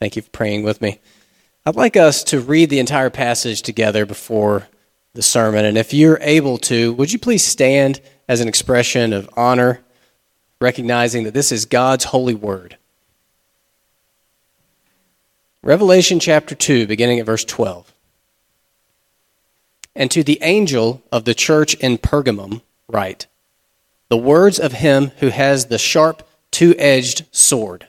Thank you for praying with me. I'd like us to read the entire passage together before the sermon. And if you're able to, would you please stand as an expression of honor, recognizing that this is God's holy word? Revelation chapter 2, beginning at verse 12. And to the angel of the church in Pergamum, write the words of him who has the sharp, two edged sword.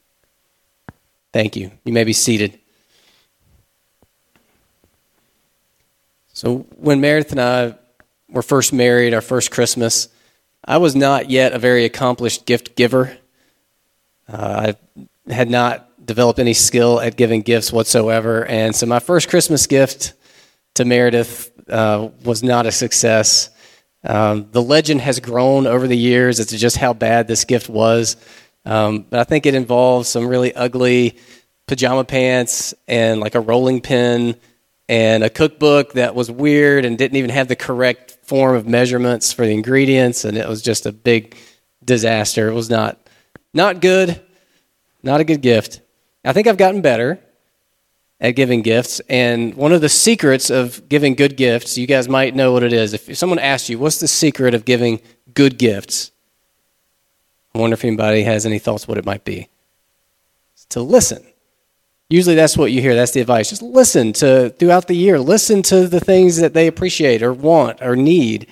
Thank you. You may be seated. So, when Meredith and I were first married, our first Christmas, I was not yet a very accomplished gift giver. Uh, I had not developed any skill at giving gifts whatsoever. And so, my first Christmas gift to Meredith uh, was not a success. Um, the legend has grown over the years as to just how bad this gift was. Um, but I think it involves some really ugly pajama pants and like a rolling pin and a cookbook that was weird and didn't even have the correct form of measurements for the ingredients. And it was just a big disaster. It was not, not good, not a good gift. I think I've gotten better at giving gifts. And one of the secrets of giving good gifts, you guys might know what it is. If someone asks you, what's the secret of giving good gifts? I wonder if anybody has any thoughts what it might be. It's to listen. Usually that's what you hear. That's the advice. Just listen to throughout the year. Listen to the things that they appreciate or want or need.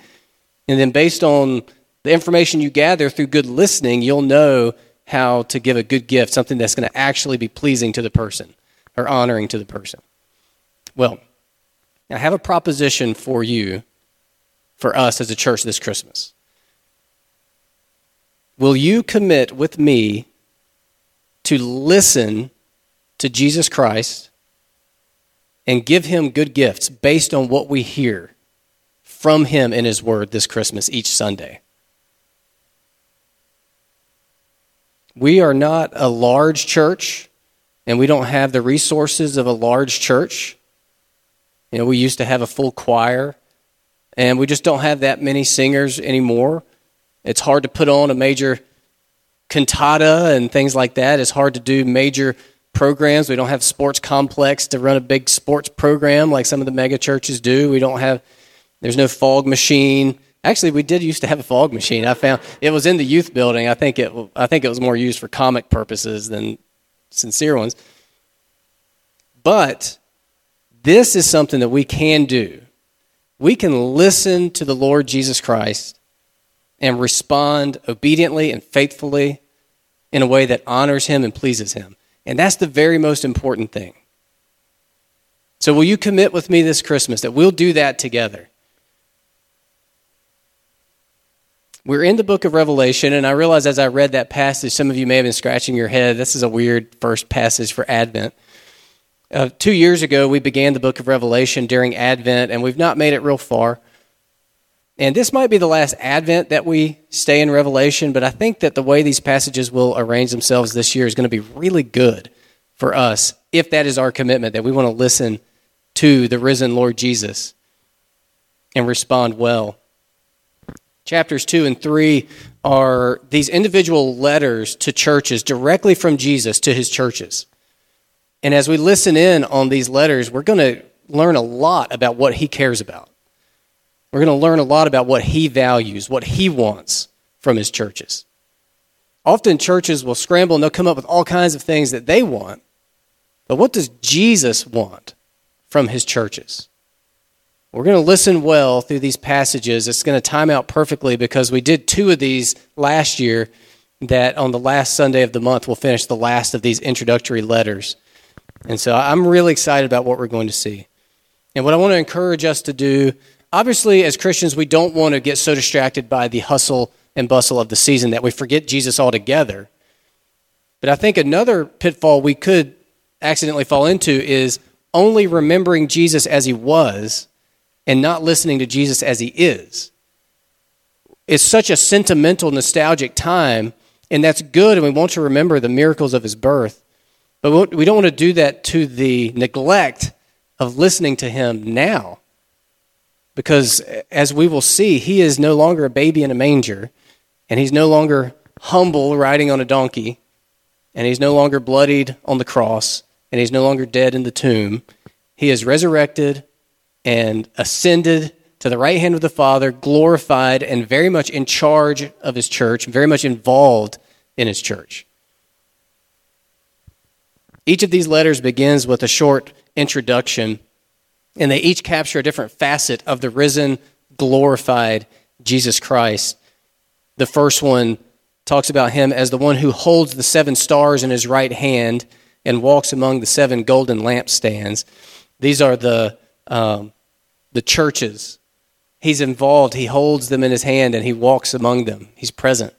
And then based on the information you gather through good listening, you'll know how to give a good gift, something that's going to actually be pleasing to the person or honoring to the person. Well, I have a proposition for you, for us as a church this Christmas. Will you commit with me to listen to Jesus Christ and give him good gifts based on what we hear from him in his word this Christmas each Sunday? We are not a large church and we don't have the resources of a large church. You know, we used to have a full choir, and we just don't have that many singers anymore. It's hard to put on a major cantata and things like that. It's hard to do major programs. We don't have sports complex to run a big sports program like some of the mega churches do. We don't have there's no fog machine. Actually, we did used to have a fog machine. I found it was in the youth building. I think it I think it was more used for comic purposes than sincere ones. But this is something that we can do. We can listen to the Lord Jesus Christ and respond obediently and faithfully in a way that honors him and pleases him. And that's the very most important thing. So, will you commit with me this Christmas that we'll do that together? We're in the book of Revelation, and I realize as I read that passage, some of you may have been scratching your head. This is a weird first passage for Advent. Uh, two years ago, we began the book of Revelation during Advent, and we've not made it real far. And this might be the last Advent that we stay in Revelation, but I think that the way these passages will arrange themselves this year is going to be really good for us if that is our commitment, that we want to listen to the risen Lord Jesus and respond well chapters 2 and 3 are these individual letters to churches directly from Jesus to his churches. And as we listen in on these letters, we're going to learn a lot about what he cares about. We're going to learn a lot about what he values, what he wants from his churches. Often churches will scramble and they'll come up with all kinds of things that they want. But what does Jesus want from his churches? We're going to listen well through these passages. It's going to time out perfectly because we did two of these last year. That on the last Sunday of the month, we'll finish the last of these introductory letters. And so I'm really excited about what we're going to see. And what I want to encourage us to do obviously, as Christians, we don't want to get so distracted by the hustle and bustle of the season that we forget Jesus altogether. But I think another pitfall we could accidentally fall into is only remembering Jesus as he was and not listening to Jesus as he is. It's such a sentimental, nostalgic time, and that's good, and we want to remember the miracles of his birth. But we don't want to do that to the neglect of listening to him now. Because as we will see, he is no longer a baby in a manger, and he's no longer humble riding on a donkey, and he's no longer bloodied on the cross and he's no longer dead in the tomb. He is resurrected and ascended to the right hand of the Father, glorified and very much in charge of his church, very much involved in his church. Each of these letters begins with a short introduction, and they each capture a different facet of the risen, glorified Jesus Christ. The first one talks about him as the one who holds the seven stars in his right hand and walks among the seven golden lampstands. These are the, um, the churches. He's involved, he holds them in his hand, and he walks among them. He's present.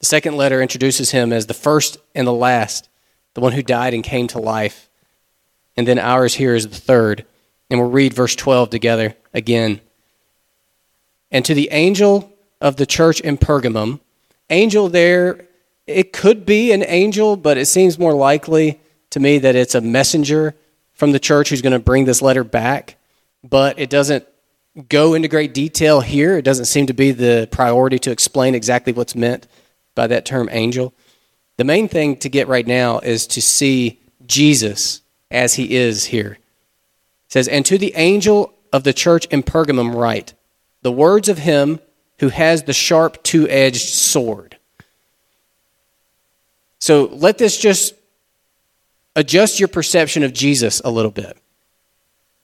The second letter introduces him as the first and the last, the one who died and came to life. And then ours here is the third. And we'll read verse 12 together again. And to the angel of the church in Pergamum, angel there, it could be an angel, but it seems more likely to me that it's a messenger from the church who's going to bring this letter back, but it doesn't go into great detail here. It doesn't seem to be the priority to explain exactly what's meant by that term angel. The main thing to get right now is to see Jesus as he is here. Says, And to the angel of the church in Pergamum write, the words of him who has the sharp two edged sword. So let this just adjust your perception of Jesus a little bit.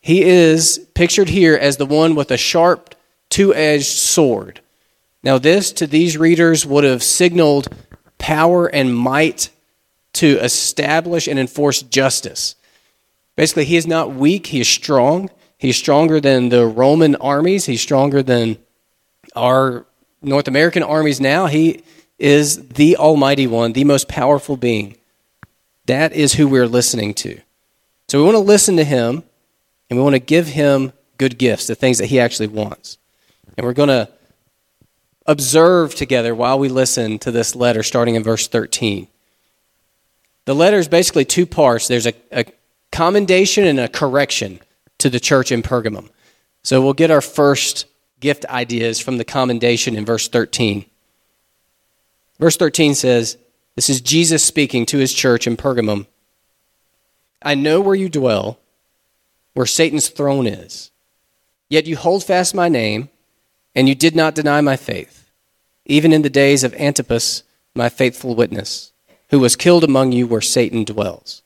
He is pictured here as the one with a sharp, two edged sword. Now, this to these readers would have signaled power and might to establish and enforce justice. Basically, he is not weak, he is strong. He's stronger than the Roman armies, he's stronger than our North American armies now. He is the Almighty One, the most powerful being. That is who we're listening to. So we want to listen to him and we want to give him good gifts, the things that he actually wants. And we're going to observe together while we listen to this letter, starting in verse 13. The letter is basically two parts there's a, a commendation and a correction to the church in Pergamum. So we'll get our first gift ideas from the commendation in verse 13. Verse 13 says, this is Jesus speaking to his church in Pergamum. I know where you dwell, where Satan's throne is. Yet you hold fast my name, and you did not deny my faith, even in the days of Antipas, my faithful witness, who was killed among you where Satan dwells.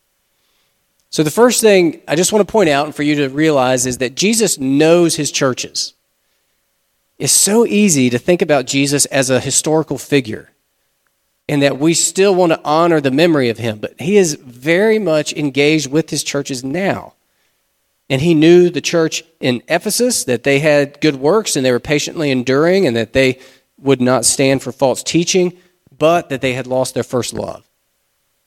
So, the first thing I just want to point out and for you to realize is that Jesus knows his churches. It's so easy to think about Jesus as a historical figure and that we still want to honor the memory of him. But he is very much engaged with his churches now. And he knew the church in Ephesus, that they had good works and they were patiently enduring and that they would not stand for false teaching, but that they had lost their first love.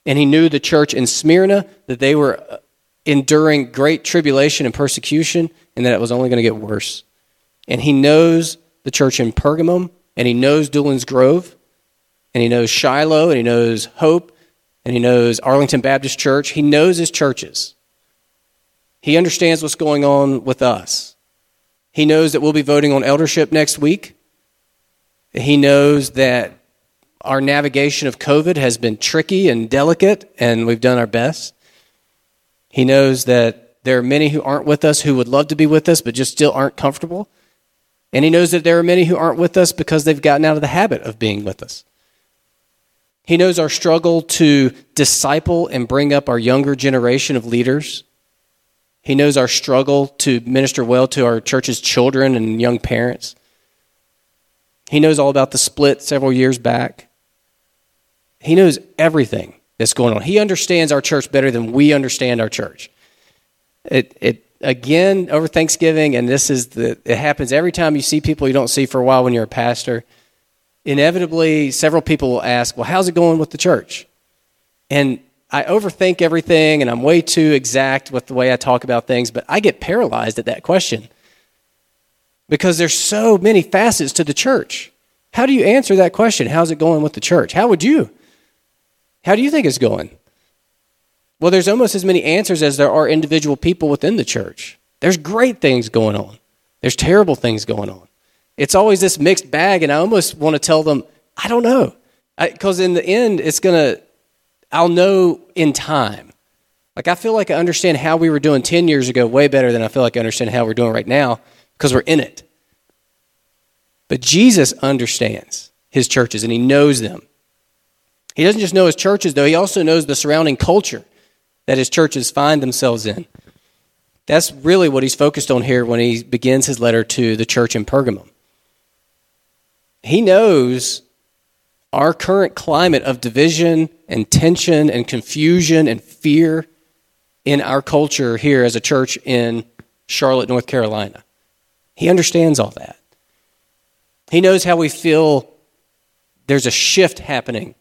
And he knew the church in Smyrna, that they were uh, enduring great tribulation and persecution and that it was only going to get worse. And he knows the church in Pergamum and he knows Doolin's Grove and he knows Shiloh, and he knows Hope, and he knows Arlington Baptist Church. He knows his churches. He understands what's going on with us. He knows that we'll be voting on eldership next week. He knows that our navigation of COVID has been tricky and delicate, and we've done our best. He knows that there are many who aren't with us who would love to be with us, but just still aren't comfortable. And he knows that there are many who aren't with us because they've gotten out of the habit of being with us. He knows our struggle to disciple and bring up our younger generation of leaders. He knows our struggle to minister well to our church's children and young parents. He knows all about the split several years back. He knows everything that's going on. He understands our church better than we understand our church. It, it again over Thanksgiving, and this is the it happens every time you see people you don't see for a while when you're a pastor. Inevitably, several people will ask, "Well, how's it going with the church?" And I overthink everything, and I'm way too exact with the way I talk about things. But I get paralyzed at that question because there's so many facets to the church. How do you answer that question? How's it going with the church? How would you? How do you think it's going? Well, there's almost as many answers as there are individual people within the church. There's great things going on, there's terrible things going on. It's always this mixed bag, and I almost want to tell them, I don't know. Because in the end, it's going to, I'll know in time. Like, I feel like I understand how we were doing 10 years ago way better than I feel like I understand how we're doing right now because we're in it. But Jesus understands his churches and he knows them. He doesn't just know his churches, though, he also knows the surrounding culture that his churches find themselves in. That's really what he's focused on here when he begins his letter to the church in Pergamum. He knows our current climate of division and tension and confusion and fear in our culture here as a church in Charlotte, North Carolina. He understands all that. He knows how we feel there's a shift happening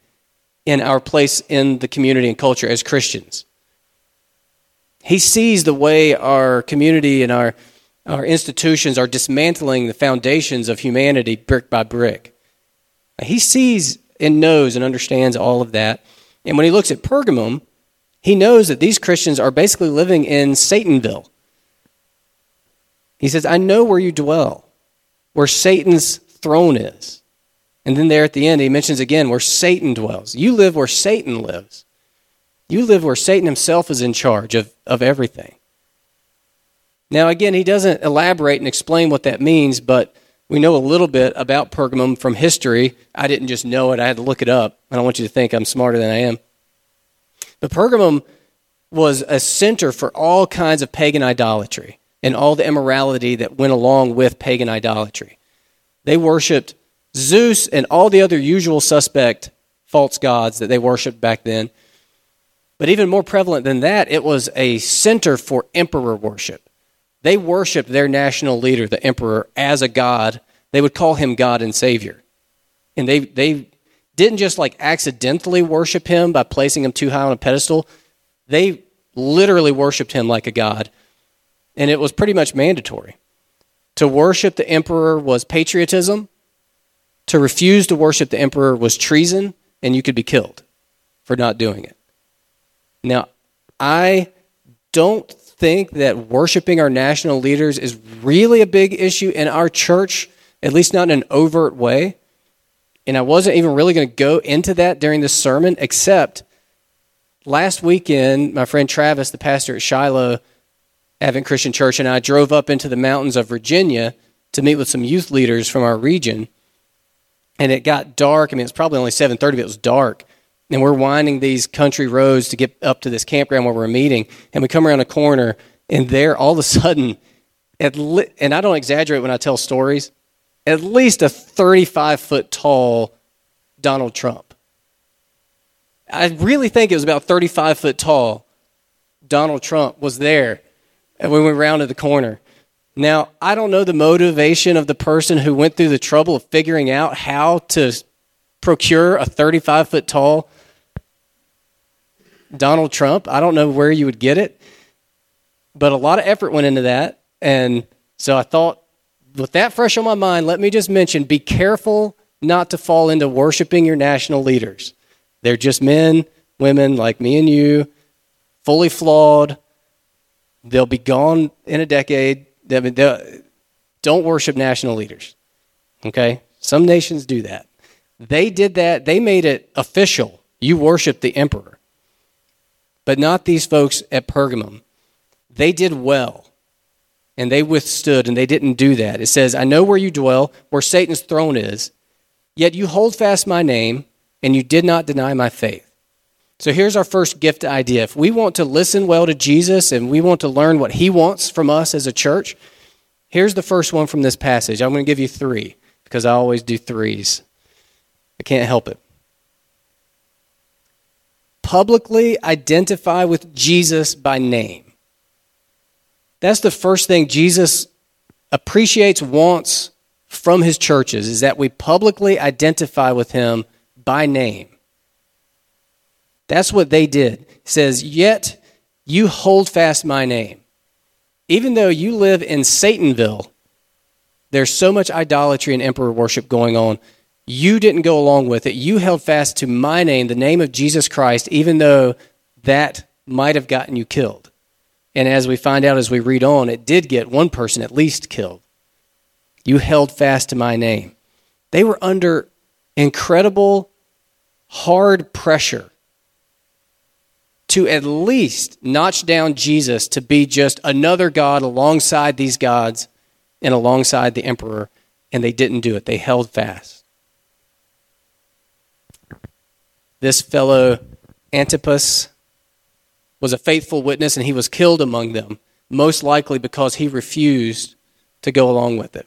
in our place in the community and culture as Christians. He sees the way our community and our, our institutions are dismantling the foundations of humanity brick by brick. He sees and knows and understands all of that. And when he looks at Pergamum, he knows that these Christians are basically living in Satanville. He says, I know where you dwell, where Satan's throne is. And then there at the end, he mentions again where Satan dwells. You live where Satan lives. You live where Satan himself is in charge of, of everything. Now, again, he doesn't elaborate and explain what that means, but we know a little bit about Pergamum from history. I didn't just know it, I had to look it up. I don't want you to think I'm smarter than I am. But Pergamum was a center for all kinds of pagan idolatry and all the immorality that went along with pagan idolatry. They worshiped Zeus and all the other usual suspect false gods that they worshiped back then. But even more prevalent than that, it was a center for emperor worship. They worshiped their national leader, the emperor, as a god. They would call him God and Savior. And they, they didn't just like accidentally worship him by placing him too high on a pedestal, they literally worshiped him like a god. And it was pretty much mandatory. To worship the emperor was patriotism, to refuse to worship the emperor was treason, and you could be killed for not doing it. Now, I don't think that worshiping our national leaders is really a big issue in our church, at least not in an overt way. And I wasn't even really going to go into that during this sermon, except last weekend, my friend Travis, the pastor at Shiloh Advent Christian Church, and I drove up into the mountains of Virginia to meet with some youth leaders from our region. And it got dark. I mean, it's probably only 7:30, but it was dark and we're winding these country roads to get up to this campground where we're meeting, and we come around a corner, and there, all of a sudden, at li- and I don't exaggerate when I tell stories, at least a 35 foot tall Donald Trump. I really think it was about 35 foot tall. Donald Trump was there when we went rounded the corner. Now, I don't know the motivation of the person who went through the trouble of figuring out how to procure a 35 foot tall Donald Trump. I don't know where you would get it, but a lot of effort went into that. And so I thought, with that fresh on my mind, let me just mention be careful not to fall into worshiping your national leaders. They're just men, women like me and you, fully flawed. They'll be gone in a decade. Don't worship national leaders. Okay? Some nations do that. They did that, they made it official. You worship the emperor but not these folks at Pergamum. They did well and they withstood and they didn't do that. It says, I know where you dwell, where Satan's throne is, yet you hold fast my name, and you did not deny my faith. So here's our first gift idea. If we want to listen well to Jesus and we want to learn what he wants from us as a church, here's the first one from this passage. I'm going to give you three because I always do threes. I can't help it. Publicly identify with Jesus by name. That's the first thing Jesus appreciates, wants from his churches, is that we publicly identify with him by name. That's what they did. It says, Yet you hold fast my name. Even though you live in Satanville, there's so much idolatry and emperor worship going on. You didn't go along with it. You held fast to my name, the name of Jesus Christ, even though that might have gotten you killed. And as we find out as we read on, it did get one person at least killed. You held fast to my name. They were under incredible, hard pressure to at least notch down Jesus to be just another God alongside these gods and alongside the emperor, and they didn't do it. They held fast. This fellow, Antipas, was a faithful witness, and he was killed among them, most likely because he refused to go along with it.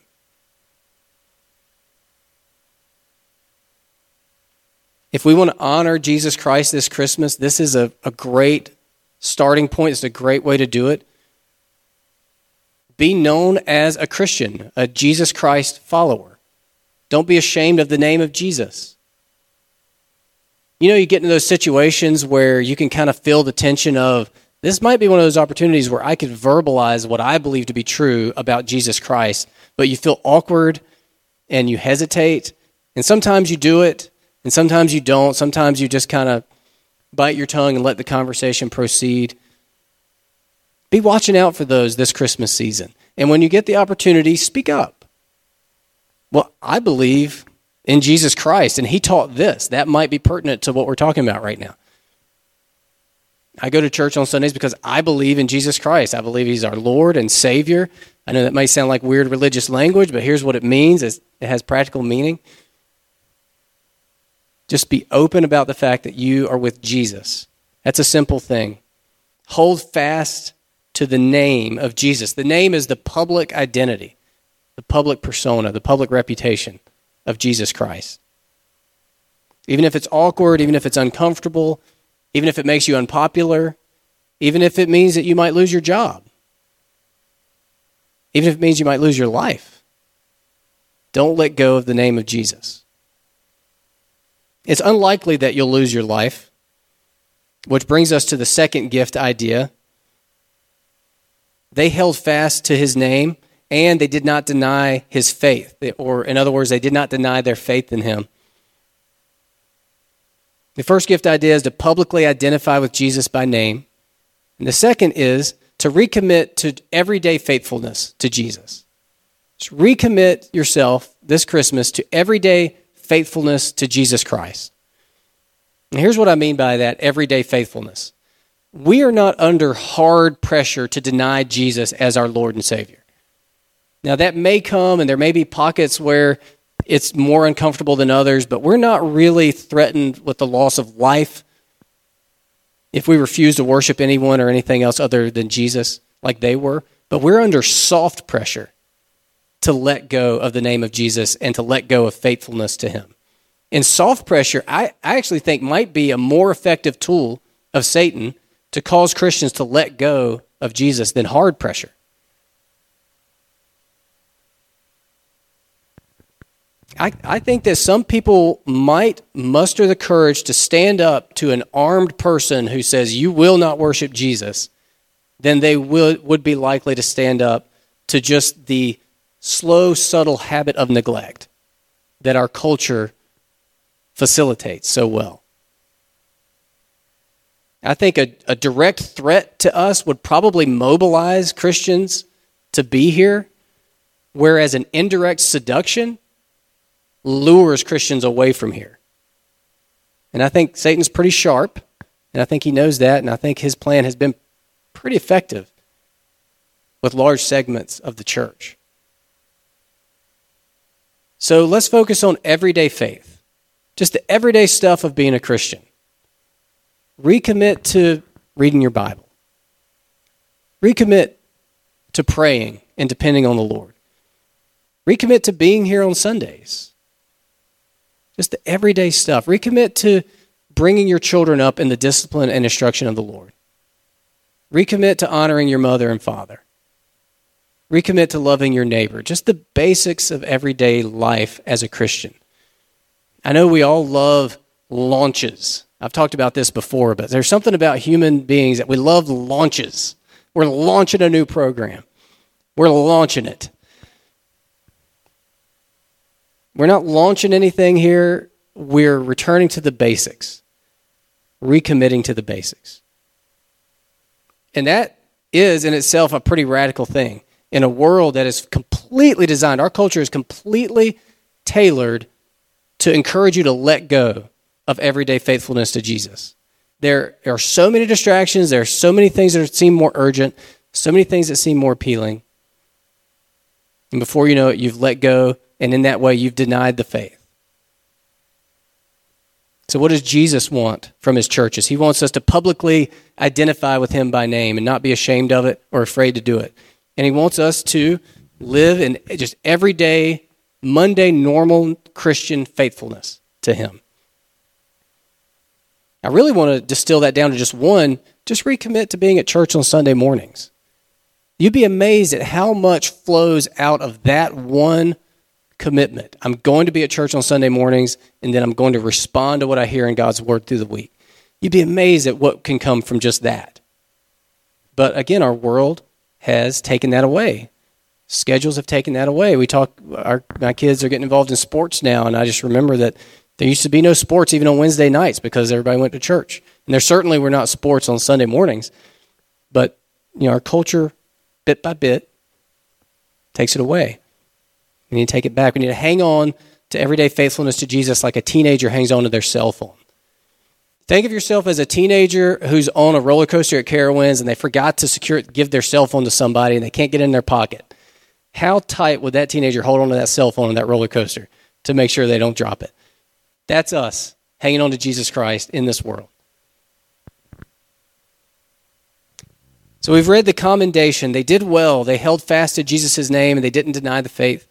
If we want to honor Jesus Christ this Christmas, this is a, a great starting point. It's a great way to do it. Be known as a Christian, a Jesus Christ follower. Don't be ashamed of the name of Jesus. You know, you get into those situations where you can kind of feel the tension of this might be one of those opportunities where I could verbalize what I believe to be true about Jesus Christ, but you feel awkward and you hesitate. And sometimes you do it, and sometimes you don't. Sometimes you just kind of bite your tongue and let the conversation proceed. Be watching out for those this Christmas season. And when you get the opportunity, speak up. Well, I believe in Jesus Christ, and He taught this. That might be pertinent to what we're talking about right now. I go to church on Sundays because I believe in Jesus Christ. I believe He's our Lord and Savior. I know that may sound like weird religious language, but here's what it means it has practical meaning. Just be open about the fact that you are with Jesus. That's a simple thing. Hold fast to the name of Jesus. The name is the public identity, the public persona, the public reputation of Jesus Christ. Even if it's awkward, even if it's uncomfortable, even if it makes you unpopular, even if it means that you might lose your job, even if it means you might lose your life, don't let go of the name of Jesus. It's unlikely that you'll lose your life, which brings us to the second gift idea. They held fast to his name and they did not deny his faith, or in other words, they did not deny their faith in him. The first gift idea is to publicly identify with Jesus by name. And the second is to recommit to everyday faithfulness to Jesus. Just recommit yourself this Christmas to everyday faithfulness to Jesus Christ. And here's what I mean by that everyday faithfulness. We are not under hard pressure to deny Jesus as our Lord and Savior. Now, that may come, and there may be pockets where it's more uncomfortable than others, but we're not really threatened with the loss of life if we refuse to worship anyone or anything else other than Jesus like they were. But we're under soft pressure to let go of the name of Jesus and to let go of faithfulness to him. And soft pressure, I, I actually think, might be a more effective tool of Satan to cause Christians to let go of Jesus than hard pressure. I, I think that some people might muster the courage to stand up to an armed person who says, You will not worship Jesus, than they will, would be likely to stand up to just the slow, subtle habit of neglect that our culture facilitates so well. I think a, a direct threat to us would probably mobilize Christians to be here, whereas an indirect seduction lures Christians away from here. And I think Satan's pretty sharp, and I think he knows that, and I think his plan has been pretty effective with large segments of the church. So let's focus on everyday faith. just the everyday stuff of being a Christian. Recommit to reading your Bible. Recommit to praying and depending on the Lord. Recommit to being here on Sundays. Just the everyday stuff. Recommit to bringing your children up in the discipline and instruction of the Lord. Recommit to honoring your mother and father. Recommit to loving your neighbor. Just the basics of everyday life as a Christian. I know we all love launches. I've talked about this before, but there's something about human beings that we love launches. We're launching a new program. We're launching it. We're not launching anything here. We're returning to the basics, recommitting to the basics. And that is in itself a pretty radical thing in a world that is completely designed, our culture is completely tailored to encourage you to let go of everyday faithfulness to Jesus. There are so many distractions, there are so many things that seem more urgent, so many things that seem more appealing. And before you know it, you've let go, and in that way, you've denied the faith. So, what does Jesus want from his churches? He wants us to publicly identify with him by name and not be ashamed of it or afraid to do it. And he wants us to live in just everyday, Monday, normal Christian faithfulness to him. I really want to distill that down to just one just recommit to being at church on Sunday mornings. You'd be amazed at how much flows out of that one commitment. I'm going to be at church on Sunday mornings, and then I'm going to respond to what I hear in God's word through the week. You'd be amazed at what can come from just that. But again, our world has taken that away. Schedules have taken that away. We talk, our, my kids are getting involved in sports now, and I just remember that there used to be no sports even on Wednesday nights because everybody went to church. And there certainly were not sports on Sunday mornings. But, you know, our culture, bit by bit, takes it away. We need to take it back. We need to hang on to everyday faithfulness to Jesus like a teenager hangs on to their cell phone. Think of yourself as a teenager who's on a roller coaster at Carowinds and they forgot to secure give their cell phone to somebody and they can't get in their pocket. How tight would that teenager hold onto that cell phone on that roller coaster to make sure they don't drop it? That's us hanging on to Jesus Christ in this world. So we've read the commendation. They did well. They held fast to Jesus' name and they didn't deny the faith.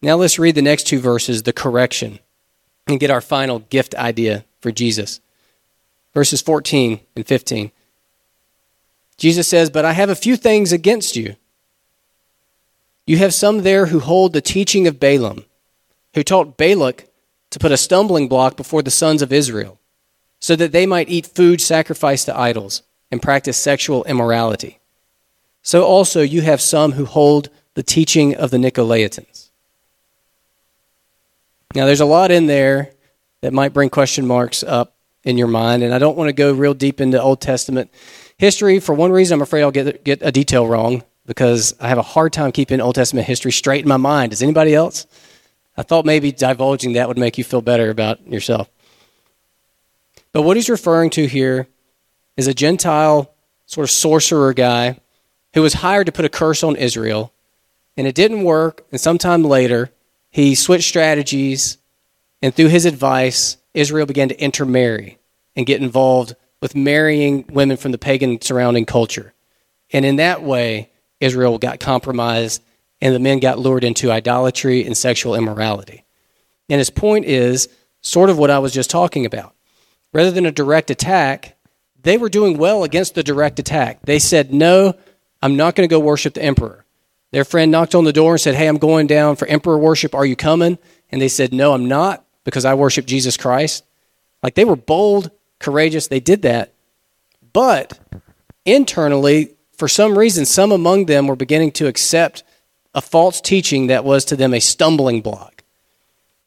Now let's read the next two verses, the correction, and get our final gift idea for Jesus verses 14 and 15. Jesus says, But I have a few things against you. You have some there who hold the teaching of Balaam, who taught Balak to put a stumbling block before the sons of Israel, so that they might eat food sacrificed to idols and practice sexual immorality. So also you have some who hold the teaching of the Nicolaitans. Now, there's a lot in there that might bring question marks up in your mind. And I don't want to go real deep into Old Testament history. For one reason, I'm afraid I'll get, get a detail wrong because I have a hard time keeping Old Testament history straight in my mind. Does anybody else? I thought maybe divulging that would make you feel better about yourself. But what he's referring to here is a Gentile sort of sorcerer guy who was hired to put a curse on Israel, and it didn't work. And sometime later, he switched strategies, and through his advice, Israel began to intermarry and get involved with marrying women from the pagan surrounding culture. And in that way, Israel got compromised and the men got lured into idolatry and sexual immorality. And his point is sort of what I was just talking about. Rather than a direct attack, they were doing well against the direct attack. They said, No, I'm not going to go worship the emperor. Their friend knocked on the door and said, Hey, I'm going down for emperor worship. Are you coming? And they said, No, I'm not because I worship Jesus Christ. Like they were bold courageous. They did that. But internally, for some reason, some among them were beginning to accept a false teaching that was to them a stumbling block.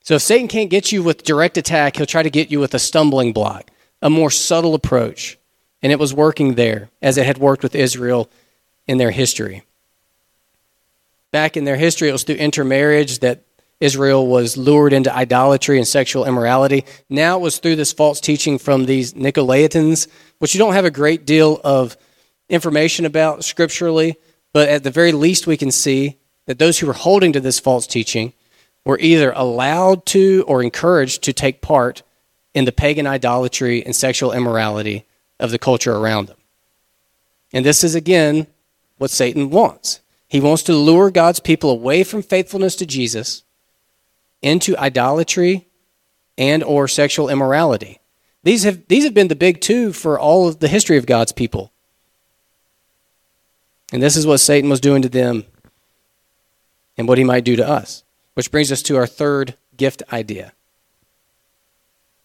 So if Satan can't get you with direct attack, he'll try to get you with a stumbling block, a more subtle approach. And it was working there, as it had worked with Israel in their history. Back in their history, it was through intermarriage that Israel was lured into idolatry and sexual immorality. Now it was through this false teaching from these Nicolaitans, which you don't have a great deal of information about scripturally, but at the very least we can see that those who were holding to this false teaching were either allowed to or encouraged to take part in the pagan idolatry and sexual immorality of the culture around them. And this is, again, what Satan wants. He wants to lure God's people away from faithfulness to Jesus into idolatry and or sexual immorality. These have, these have been the big two for all of the history of God's people. And this is what Satan was doing to them and what he might do to us. Which brings us to our third gift idea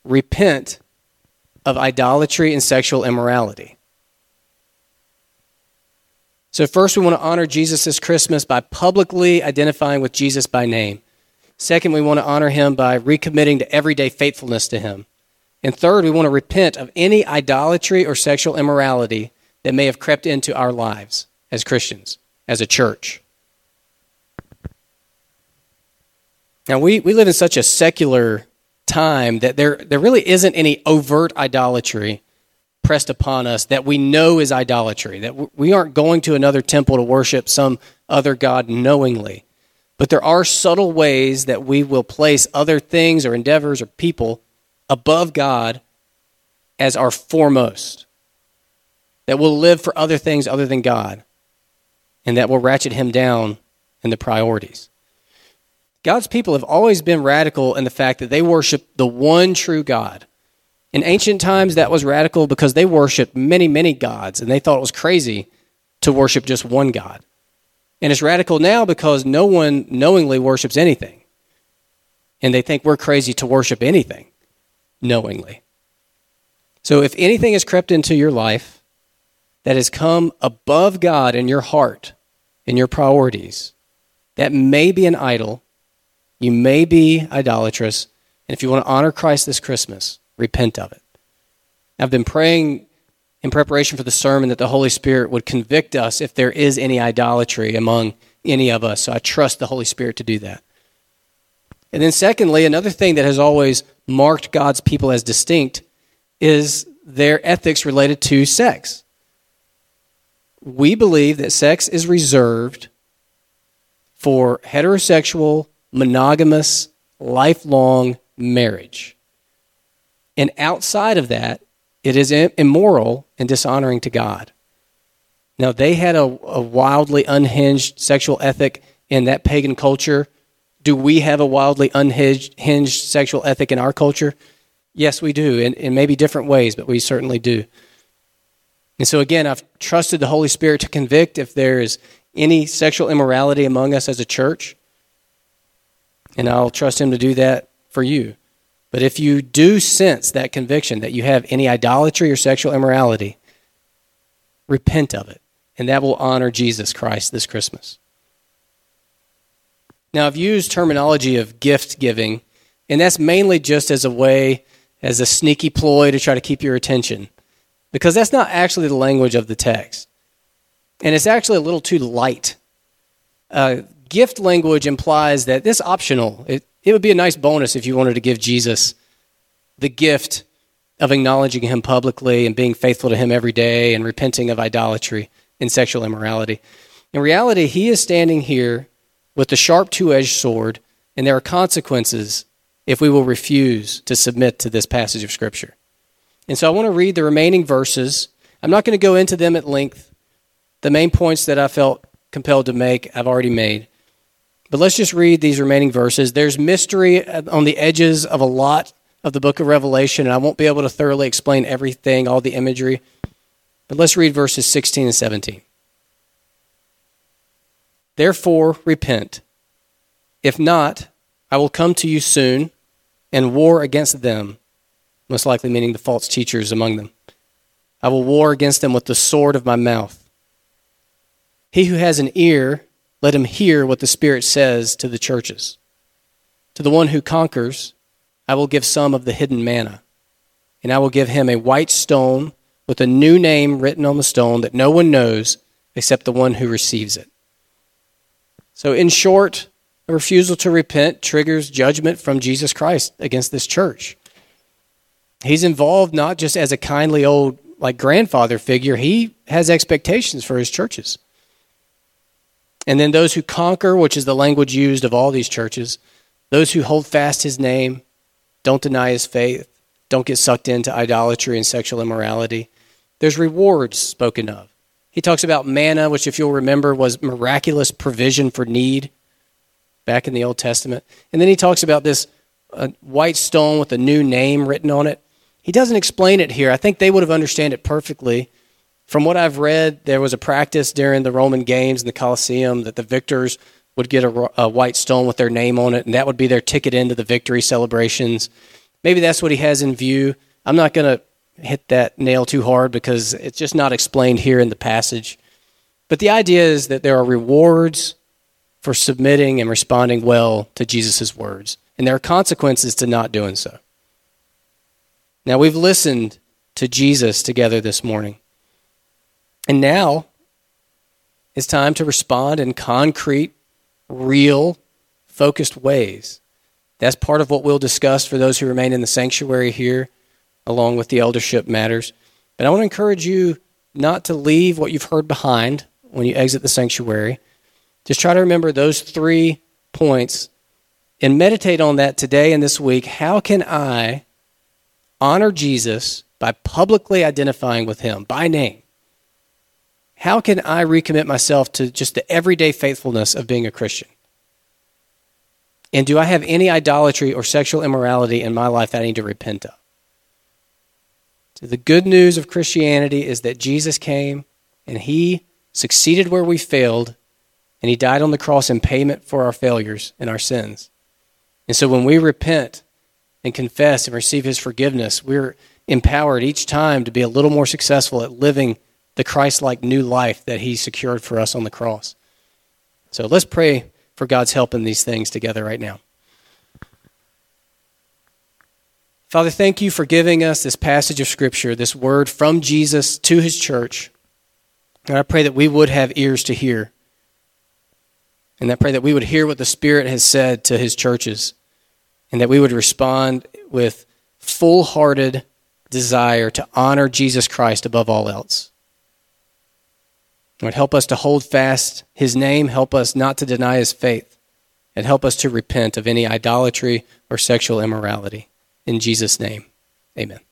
repent of idolatry and sexual immorality. So, first, we want to honor Jesus this Christmas by publicly identifying with Jesus by name. Second, we want to honor him by recommitting to everyday faithfulness to him. And third, we want to repent of any idolatry or sexual immorality that may have crept into our lives as Christians, as a church. Now, we, we live in such a secular time that there, there really isn't any overt idolatry pressed upon us that we know is idolatry, that we aren't going to another temple to worship some other God knowingly. But there are subtle ways that we will place other things or endeavors or people above God as our foremost, that will live for other things other than God, and that will ratchet him down in the priorities. God's people have always been radical in the fact that they worship the one true God. In ancient times, that was radical because they worshiped many, many gods, and they thought it was crazy to worship just one God. And it's radical now because no one knowingly worships anything. And they think we're crazy to worship anything knowingly. So if anything has crept into your life that has come above God in your heart, in your priorities, that may be an idol you may be idolatrous, and if you want to honor Christ this Christmas, repent of it. I've been praying in preparation for the sermon that the Holy Spirit would convict us if there is any idolatry among any of us. So I trust the Holy Spirit to do that. And then, secondly, another thing that has always marked God's people as distinct is their ethics related to sex. We believe that sex is reserved for heterosexual monogamous, lifelong marriage. And outside of that, it is immoral and dishonoring to God. Now, they had a, a, wildly unhinged sexual ethic in that pagan culture. Do we have a wildly unhinged sexual ethic in our culture? Yes, we do, in, in maybe different ways, but we certainly do. And so, again, I've trusted the Holy Spirit to convict if there is any sexual immorality among us as a church and I'll trust Him to do that for you. But if you do sense that conviction that you have any idolatry or sexual immorality, repent of it, and that will honor Jesus Christ this Christmas. Now, I've used terminology of gift giving, and that's mainly just as a way, as a sneaky ploy to try to keep your attention, because that's not actually the language of the text. And it's actually a little too light. Uh, gift language implies that this optional. It, it would be a nice bonus if you wanted to give Jesus the gift of acknowledging him publicly and being faithful to him every day and repenting of idolatry and sexual immorality. In reality, he is standing here with the sharp two edged sword, and there are consequences if we will refuse to submit to this passage of Scripture. And so I want to read the remaining verses. I'm not going to go into them at length. The main points that I felt compelled to make, I've already made. But let's just read these remaining verses. There's mystery on the edges of a lot of the book of Revelation, and I won't be able to thoroughly explain everything, all the imagery. But let's read verses 16 and 17. Therefore, repent. If not, I will come to you soon and war against them, most likely meaning the false teachers among them. I will war against them with the sword of my mouth. He who has an ear, let him hear what the Spirit says to the churches. To the one who conquers, I will give some of the hidden manna, and I will give him a white stone with a new name written on the stone that no one knows except the one who receives it. So, in short, a refusal to repent triggers judgment from Jesus Christ against this church. He's involved not just as a kindly old like grandfather figure, he has expectations for his churches. And then those who conquer, which is the language used of all these churches, those who hold fast his name, don't deny his faith, don't get sucked into idolatry and sexual immorality. There's rewards spoken of. He talks about manna, which, if you'll remember, was miraculous provision for need back in the Old Testament. And then he talks about this uh, white stone with a new name written on it. He doesn't explain it here. I think they would have understood it perfectly. From what I've read, there was a practice during the Roman games in the Colosseum that the victors would get a, a white stone with their name on it, and that would be their ticket into the victory celebrations. Maybe that's what he has in view. I'm not going to hit that nail too hard because it's just not explained here in the passage. But the idea is that there are rewards for submitting and responding well to Jesus' words, and there are consequences to not doing so. Now, we've listened to Jesus together this morning. And now it's time to respond in concrete, real, focused ways. That's part of what we'll discuss for those who remain in the sanctuary here along with the eldership matters. But I want to encourage you not to leave what you've heard behind when you exit the sanctuary. Just try to remember those three points and meditate on that today and this week. How can I honor Jesus by publicly identifying with him by name? How can I recommit myself to just the everyday faithfulness of being a Christian? And do I have any idolatry or sexual immorality in my life that I need to repent of? So the good news of Christianity is that Jesus came and he succeeded where we failed, and he died on the cross in payment for our failures and our sins. And so when we repent and confess and receive his forgiveness, we're empowered each time to be a little more successful at living the Christ like new life that he secured for us on the cross. So let's pray for God's help in these things together right now. Father, thank you for giving us this passage of Scripture, this word from Jesus to his church. And I pray that we would have ears to hear. And I pray that we would hear what the Spirit has said to his churches. And that we would respond with full hearted desire to honor Jesus Christ above all else. Lord, help us to hold fast his name. Help us not to deny his faith. And help us to repent of any idolatry or sexual immorality. In Jesus' name, amen.